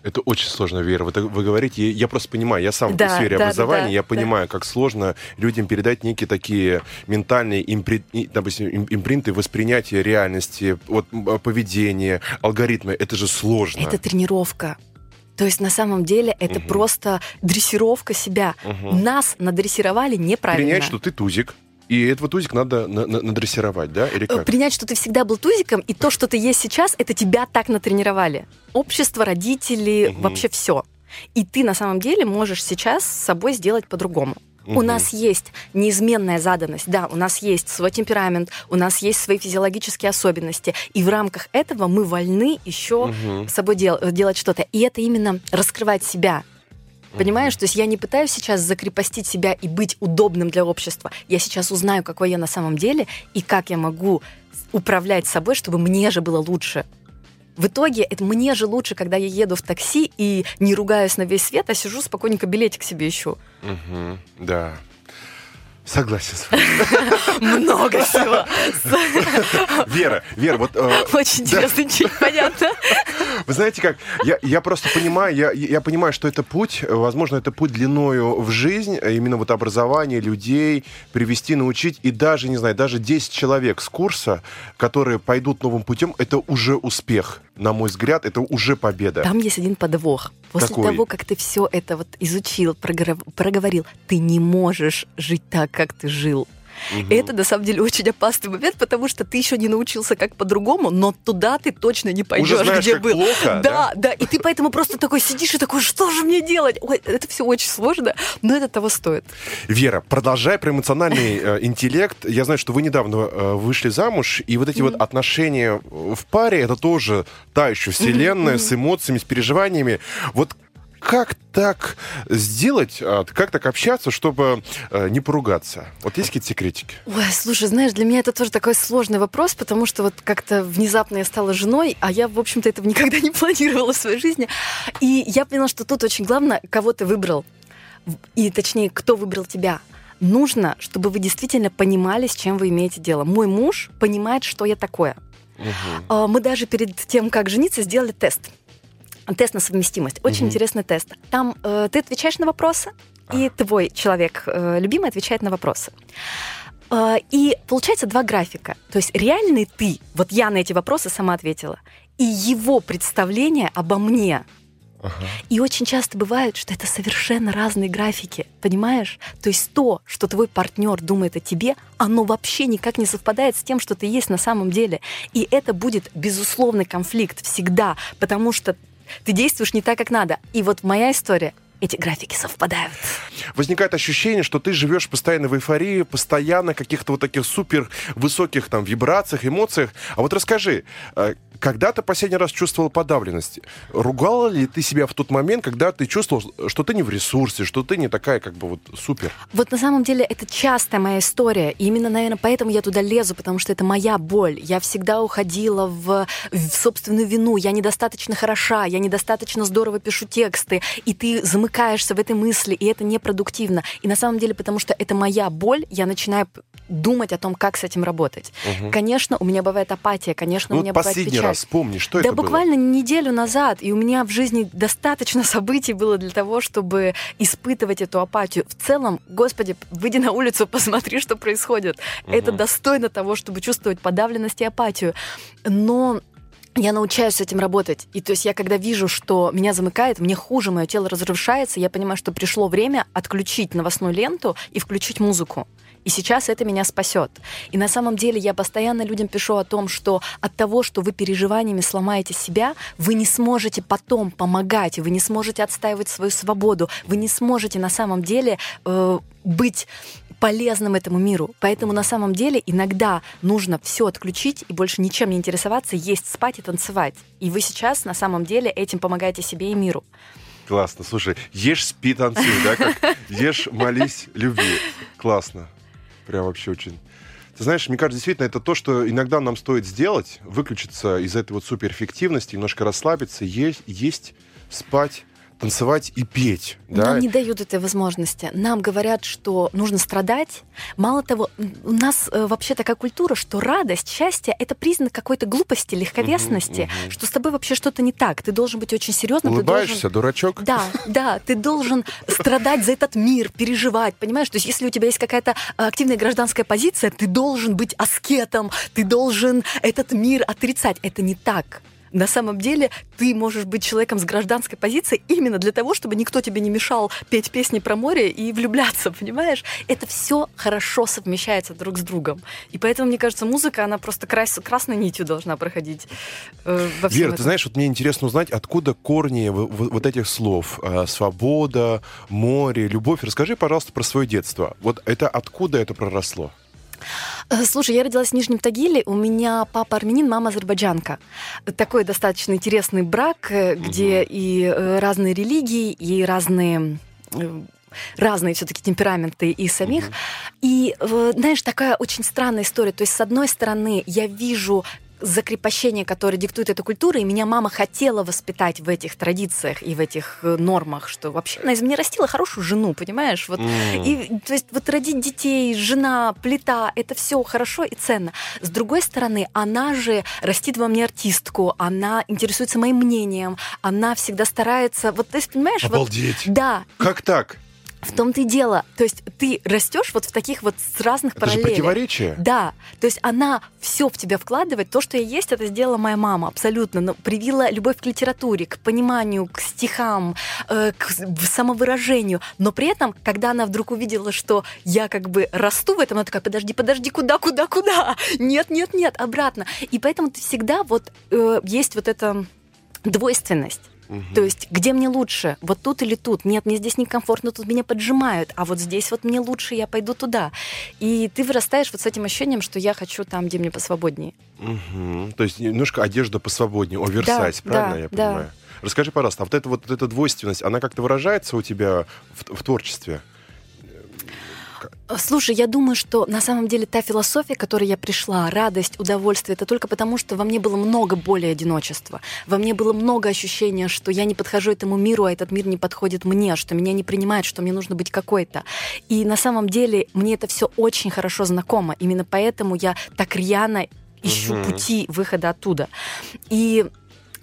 Это очень сложно, Вера. Вы, вы говорите, я просто понимаю, я сам Да, в сфере да, да, образования, да, я да. понимаю, как сложно людям передать некие такие ментальные импри- допустим, им- импринты воспринятия реальности, вот, поведения, алгоритмы. Это же сложно. Это тренировка. То есть на самом деле это Мгм. просто дрессировка себя. Мгм. Нас надрессировали неправильно. Принять, что ты тузик, и этого тузик надо на- на- надрессировать, да? Или как? Принять, что ты всегда был тузиком, и то, что ты есть сейчас, это тебя так натренировали. Общество, родители, Мгм. вообще все. И ты на самом деле можешь сейчас с собой сделать по-другому. У нас есть неизменная заданность, да, у нас есть свой темперамент, у нас есть свои физиологические особенности, и в рамках этого мы вольны еще Мгм. с собой дел- делать что-то. И это именно раскрывать себя. Понимаешь, то есть я не пытаюсь сейчас закрепостить себя и быть удобным для общества. Я сейчас узнаю, какой я на самом деле и как я могу управлять собой, чтобы мне же было лучше. В итоге это мне же лучше, когда я еду в такси и не ругаюсь на весь свет, а сижу спокойненько билетик себе ищу. Мгм. Да. Согласен с вами. Много всего. Вера, Вера, вот... э, Очень интересно, ничего не понятно. Вы знаете как, я, я просто понимаю, я, я понимаю, что это путь, возможно, это путь длиною в жизнь, именно вот образование людей, привести, научить, и даже, не знаю, даже 10 человек с курса, которые пойдут новым путем, это уже успех, на мой взгляд, это уже победа. Там есть один подвох. После Какой? того, как ты все это вот изучил, проговорил, ты не можешь жить так, как ты жил. И это на самом деле очень опасный момент, потому что ты еще не научился как по-другому, но туда ты точно не пойдешь, Уже знаешь, где как был. плохо, да, да, и ты поэтому просто такой сидишь и такой, что же мне делать? Ой, это все очень сложно, но это того стоит. Вера, продолжая про эмоциональный э, интеллект, я знаю, что вы недавно э, вышли замуж, и вот эти вот отношения в паре, это тоже та еще вселенная с эмоциями, с переживаниями. Вот как так сделать, а, как так общаться, чтобы э, не поругаться? Вот есть какие-то секретики? Ой, слушай, знаешь, для меня это тоже такой сложный вопрос, потому что вот как-то внезапно я стала женой, а я, в общем-то, этого никогда не планировала в своей жизни. И я поняла, что тут очень главное, кого ты выбрал. И точнее, кто выбрал тебя. Нужно, чтобы вы действительно понимали, с чем вы имеете дело. Мой муж понимает, что я такое. А, Мы даже перед тем, как жениться, сделали тест. Тест на совместимость. Очень Мгм. интересный тест. Там э, ты отвечаешь на вопросы, и твой человек э, любимый отвечает на вопросы. Э, и получается два графика. То есть реальный ты, вот я на эти вопросы сама ответила, и его представление обо мне. Ага. И очень часто бывает, что это совершенно разные графики, понимаешь? То есть то, что твой партнер думает о тебе, оно вообще никак не совпадает с тем, что ты есть на самом деле. И это будет безусловный конфликт всегда, потому что ты действуешь не так, как надо. И вот моя история, эти графики совпадают. Возникает ощущение, что ты живешь постоянно в эйфории, постоянно каких-то вот таких супер высоких там вибрациях, эмоциях. А вот расскажи, э, когда ты последний раз чувствовал подавленность? Ругала ли ты себя в тот момент, когда ты чувствовал, что ты не в ресурсе, что ты не такая как бы вот супер? Вот на самом деле это частая моя история. И именно, наверное, поэтому я туда лезу, потому что это моя боль. Я всегда уходила в, в собственную вину. Я недостаточно хороша, я недостаточно здорово пишу тексты. И ты замыкаешься в этой мысли, и это непродуктивно. И на самом деле, потому что это моя боль, я начинаю думать о том, как с этим работать. Конечно, у меня бывает апатия, конечно, Ну, у вот меня бывает последний печаль. раз вспомни, что да это было? буквально неделю назад, и у меня в жизни достаточно событий было для того, чтобы испытывать эту апатию. В целом, господи, выйди на улицу, посмотри, что происходит. Это достойно того, чтобы чувствовать подавленность и апатию. Но я научаюсь с этим работать. И то есть я когда вижу, что меня замыкает, мне хуже, мое тело разрушается, я понимаю, что пришло время отключить новостную ленту и включить музыку. И сейчас это меня спасет. И на самом деле я постоянно людям пишу о том, что от того, что вы переживаниями сломаете себя, вы не сможете потом помогать, вы не сможете отстаивать свою свободу, вы не сможете на самом деле э, быть полезным этому миру. Поэтому на самом деле иногда нужно все отключить и больше ничем не интересоваться, есть, спать и танцевать. И вы сейчас на самом деле этим помогаете себе и миру. Классно. Слушай, ешь, спи, танцуй, да? Как ешь, молись, люби. Классно. Прям вообще очень... Ты знаешь, мне кажется, действительно, это то, что иногда нам стоит сделать, выключиться из этой вот суперэффективности, немножко расслабиться, есть, есть спать, танцевать и петь. Да? Нам не дают этой возможности. Нам говорят, что нужно страдать. Мало того, у нас э, вообще такая культура, что радость, счастье — это признак какой-то глупости, легковесности, мгм. что с тобой вообще что-то не так. Ты должен быть очень серьезным. Улыбаешься, дурачок? Да, да, ты должен страдать за этот мир, переживать, понимаешь? То есть если у тебя есть какая-то активная гражданская позиция, ты должен быть аскетом, ты должен этот мир отрицать. Это не так. На самом деле ты можешь быть человеком с гражданской позицией именно для того, чтобы никто тебе не мешал петь песни про море и влюбляться, понимаешь? Это все хорошо совмещается друг с другом. И поэтому, мне кажется, музыка, она просто крас- красной нитью должна проходить э, во всем Вера, этом. ты знаешь, вот мне интересно узнать, откуда корни вот этих слов. А, Свобода, море, любовь. Расскажи, пожалуйста, про свое детство. Вот это откуда это проросло? Э, Слушай, я родилась в Нижнем Тагиле, у меня папа армянин, мама азербайджанка. Такой достаточно интересный брак, э, где и э, разные религии, и разные разные все-таки темпераменты и самих. И, э, знаешь, такая очень странная история. То есть, с одной стороны, я вижу закрепощение, которое диктует эта культура, и меня мама хотела воспитать в этих традициях и в этих э, нормах, что вообще она из меня растила хорошую жену, понимаешь? Вот, mm. и, то есть вот родить детей, жена, плита, это все хорошо и ценно. С другой стороны, она же растит во мне артистку, она интересуется моим мнением, она всегда старается, вот ты понимаешь? Обалдеть. Вот, да. Как так? В том-то и дело. То есть ты растешь вот в таких вот с разных это параллелях. Же противоречие. Да. То есть она все в тебя вкладывает. То, что я есть, это сделала моя мама абсолютно. Но привила любовь к литературе, к пониманию, к стихам, э, к самовыражению. Но при этом, когда она вдруг увидела, что я как бы расту в этом, она такая, подожди, подожди, куда, куда, куда? Нет, нет, нет, обратно. И поэтому ты всегда вот э, есть вот эта двойственность. Угу. То есть, где мне лучше? Вот тут или тут? Нет, мне здесь некомфортно, тут меня поджимают, а вот здесь вот мне лучше, я пойду туда. И ты вырастаешь вот с этим ощущением, что я хочу там, где мне посвободнее. Угу. То есть немножко одежда посвободнее, оверсайз, да, правильно да, я понимаю? Да. Расскажи, пожалуйста, а вот эта вот, эта двойственность, она как-то выражается у тебя в, в творчестве? Слушай, я думаю, что на самом деле та философия, к которой я пришла, радость, удовольствие, это только потому, что во мне было много боли одиночества. Во мне было много ощущения, что я не подхожу этому миру, а этот мир не подходит мне, что меня не принимают, что мне нужно быть какой-то. И на самом деле мне это все очень хорошо знакомо. Именно поэтому я так рьяно ищу угу. пути выхода оттуда. И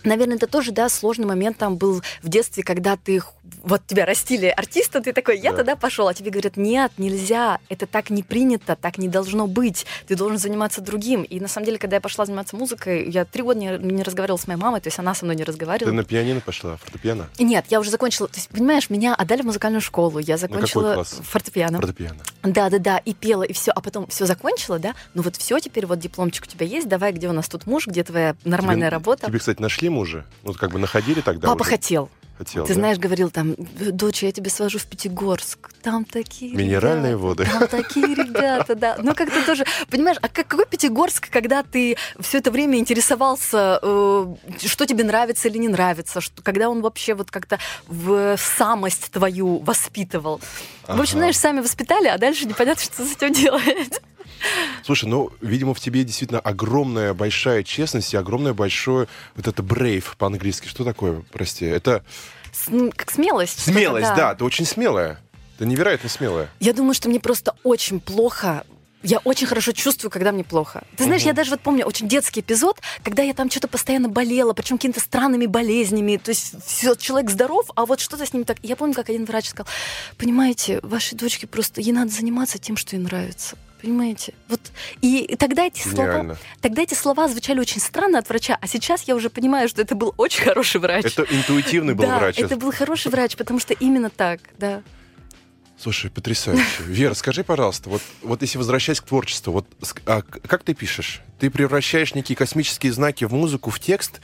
Наверное, это тоже, да, сложный момент там был в детстве, когда ты вот тебя растили артиста, ты такой, я да. тогда пошел, а тебе говорят, нет, нельзя, это так не принято, так не должно быть, ты должен заниматься другим. И на самом деле, когда я пошла заниматься музыкой, я три года не, не разговаривала с моей мамой, то есть она со мной не разговаривала. Ты на пианино пошла, фортепиано? Нет, я уже закончила, то есть, понимаешь, меня отдали в музыкальную школу, я закончила фортепиано. Фортепиано. Да, да, да, и пела, и все, а потом все закончила, да, ну вот все, теперь вот дипломчик у тебя есть, давай, где у нас тут муж, где твоя нормальная тебе, работа. Тебе, кстати, нашли мужа? Ну, как бы находили тогда Папа уже? хотел. Хотел, Ты да? знаешь, говорил там, дочь, я тебя свожу в Пятигорск, там такие Минеральные ребята, воды. Там такие ребята, да. Ну, как-то тоже, понимаешь, а как, какой Пятигорск, когда ты все это время интересовался, э, что тебе нравится или не нравится, что, когда он вообще вот как-то в самость твою воспитывал. Ага. В общем, знаешь, сами воспитали, а дальше непонятно, что с этим делать. Слушай, ну, видимо, в тебе действительно огромная большая честность и огромное большое вот это brave по-английски. Что такое, прости? Это... С, как смелость. Смелость, да. да. Ты очень смелая. Ты невероятно смелая. Я думаю, что мне просто очень плохо я очень хорошо чувствую, когда мне плохо. Ты знаешь, угу. я даже вот помню очень детский эпизод, когда я там что-то постоянно болела, причем какими-то странными болезнями. То есть все, человек здоров, а вот что-то с ним так. Я помню, как один врач сказал: понимаете, вашей дочке просто ей надо заниматься тем, что ей нравится. Понимаете? Вот и тогда эти слова, тогда эти слова звучали очень странно от врача, а сейчас я уже понимаю, что это был очень хороший врач. Это интуитивный был да, врач. это был хороший врач, потому что именно так, да. Слушай, потрясающе. Вера, скажи, пожалуйста, вот, вот если возвращаясь к творчеству, вот а как ты пишешь? Ты превращаешь некие космические знаки в музыку, в текст,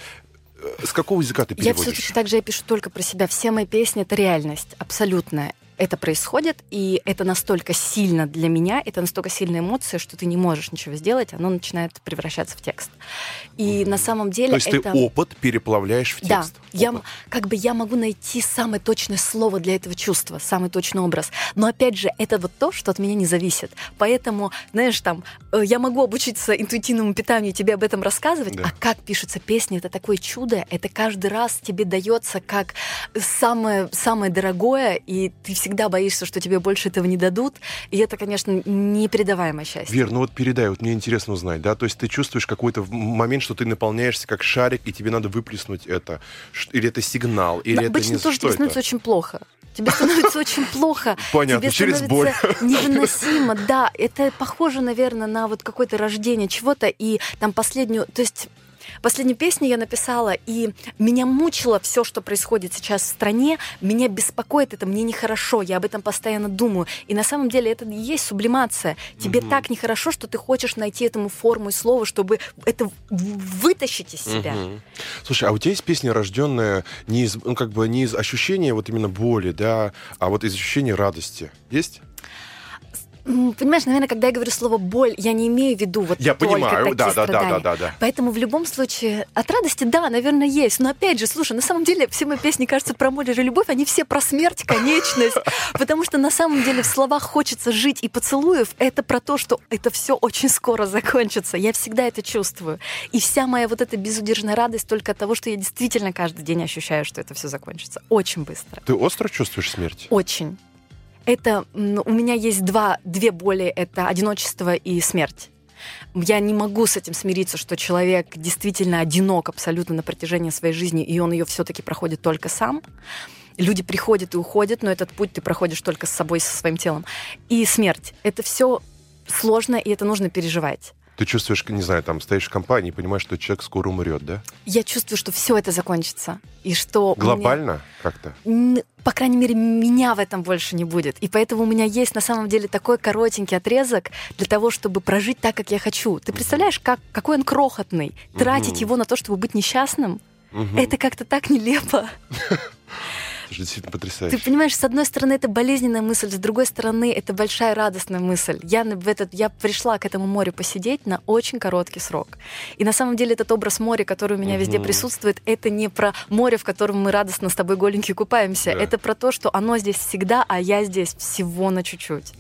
э, с какого языка ты переводишь? Я все-таки также я пишу только про себя. Все мои песни — это реальность, абсолютная это происходит, и это настолько сильно для меня, это настолько сильная эмоция, что ты не можешь ничего сделать, оно начинает превращаться в текст. И mm-hmm. на самом деле То есть это... ты опыт переплавляешь в текст? Да, я, как бы я могу найти самое точное слово для этого чувства, самый точный образ. Но опять же, это вот то, что от меня не зависит. Поэтому, знаешь, там, э, я могу обучиться интуитивному питанию, тебе об этом рассказывать, да. а как пишутся песни, это такое чудо, это каждый раз тебе дается как самое, самое дорогое, и ты всегда всегда боишься, что тебе больше этого не дадут, и это, конечно, непередаваемое счастье. Вер, ну вот передай, вот мне интересно узнать, да, то есть ты чувствуешь какой-то момент, что ты наполняешься как шарик, и тебе надо выплеснуть это, или это сигнал, или Но это обычно не... тоже что тебе становится очень плохо. Тебе становится очень плохо. Понятно, тебе через боль. невыносимо, да. Это похоже, наверное, на вот какое-то рождение чего-то, и там последнюю... То есть Последнюю песню я написала, и меня мучило все, что происходит сейчас в стране. Меня беспокоит это, мне нехорошо, я об этом постоянно думаю. И на самом деле это и есть сублимация. Тебе угу. так нехорошо, что ты хочешь найти этому форму и слово, чтобы это вытащить из себя. Угу. Слушай, а у тебя есть песня, рожденная не из, ну, как бы не из ощущения вот именно боли, да, а вот из ощущения радости? Есть? Понимаешь, наверное, когда я говорю слово боль, я не имею в виду вот я только понимаю, такие да, да, страдания. да, да, да, да. Поэтому в любом случае от радости, да, наверное, есть. Но опять же, слушай, на самом деле все мои песни, кажется, про море и любовь, они все про смерть, конечность. Потому что на самом деле в словах хочется жить и поцелуев, это про то, что это все очень скоро закончится. Я всегда это чувствую. И вся моя вот эта безудержная радость только от того, что я действительно каждый день ощущаю, что это все закончится. Очень быстро. Ты остро чувствуешь смерть? Очень. Это у меня есть два, две боли, это одиночество и смерть. Я не могу с этим смириться, что человек действительно одинок абсолютно на протяжении своей жизни, и он ее все-таки проходит только сам. Люди приходят и уходят, но этот путь ты проходишь только с собой, со своим телом. И смерть. Это все сложно, и это нужно переживать. Ты чувствуешь, не знаю, там стоишь в компании и понимаешь, что человек скоро умрет, да? Я чувствую, что все это закончится. И что... Глобально меня... как-то? По крайней мере, меня в этом больше не будет. И поэтому у меня есть на самом деле такой коротенький отрезок для того, чтобы прожить так, как я хочу. Ты представляешь, как, какой он крохотный? Тратить его на то, чтобы быть несчастным? Это как-то так нелепо. Это же действительно потрясающе. Ты понимаешь, с одной стороны, это болезненная мысль, с другой стороны, это большая радостная мысль. Я, в этот, я пришла к этому морю посидеть на очень короткий срок. И на самом деле этот образ моря, который у меня угу. везде присутствует, это не про море, в котором мы радостно с тобой голенькие купаемся. Да. Это про то, что оно здесь всегда, а я здесь всего на чуть-чуть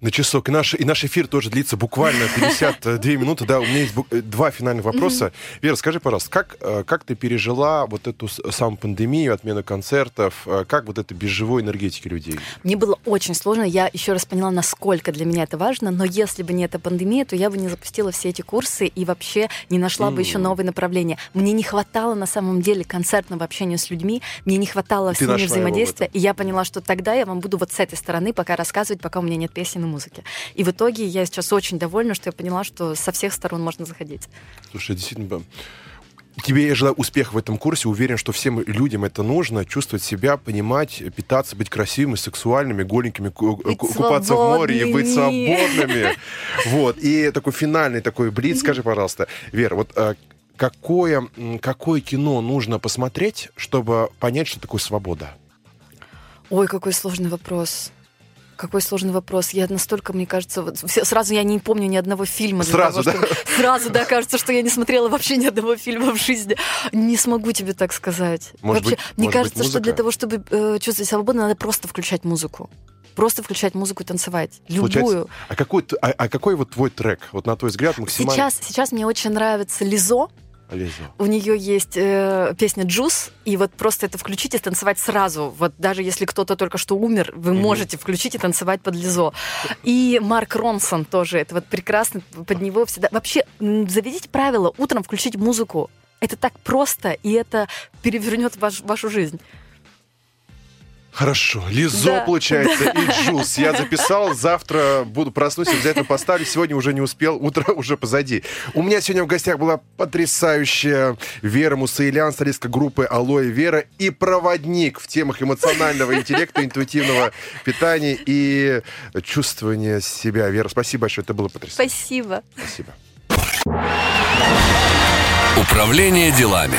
на часок. И наш, и наш эфир тоже длится буквально 52 минуты. Да, у меня есть э, два финальных вопроса. Вера, скажи, пожалуйста, как, э, как ты пережила вот эту саму пандемию, отмену концертов? Э, как вот это без живой энергетики людей? Мне было очень сложно. Я еще раз поняла, насколько для меня это важно. Но если бы не эта пандемия, то я бы не запустила все эти курсы и вообще не нашла бы еще новые направления. Мне не хватало на самом деле концертного общения с людьми. Мне не хватало с ними взаимодействия. И я поняла, что тогда я вам буду вот с этой стороны пока рассказывать, пока у меня нет песен и музыки. И в итоге я сейчас очень довольна, что я поняла, что со всех сторон можно заходить. Слушай, действительно, Тебе я желаю успеха в этом курсе. Уверен, что всем людям это нужно. Чувствовать себя, понимать, питаться, быть красивыми, сексуальными, голенькими, быть купаться в море и быть свободными. Вот. И такой финальный такой блиц. Скажи, пожалуйста, Вера, вот э, какое, какое кино нужно посмотреть, чтобы понять, что такое свобода? Ой, какой сложный вопрос. Какой сложный вопрос. Я настолько, мне кажется, вот, сразу я не помню ни одного фильма. Сразу, того, да? Чтобы, сразу, да, кажется, что я не смотрела вообще ни одного фильма в жизни. Не смогу тебе так сказать. Может вообще, быть, мне может кажется, быть, что для того, чтобы э, чувствовать свободу, надо просто включать музыку. Просто включать музыку и танцевать. Любую. а какой, а, а какой вот твой трек, вот на твой взгляд, максимально... Сейчас, сейчас мне очень нравится Лизо. Лизу. У нее есть э, песня «Джус», и вот просто это включить и танцевать сразу. Вот даже если кто-то только что умер, вы mm-hmm. можете включить и танцевать под Лизо. И Марк Ронсон тоже, это вот прекрасно, под него всегда... Вообще, заведите правило, утром включить музыку. Это так просто, и это перевернет ваш, вашу жизнь. Хорошо. Лизо, да. получается, и Джус. Я записал, завтра буду проснусь, обязательно поставлю. Сегодня уже не успел, утро уже позади. У меня сегодня в гостях была потрясающая Вера Мусаилян, солистка группы «Алоэ Вера» и проводник в темах эмоционального интеллекта, интуитивного питания и чувствования себя. Вера, спасибо большое, это было потрясающе. Спасибо. Спасибо. Управление делами.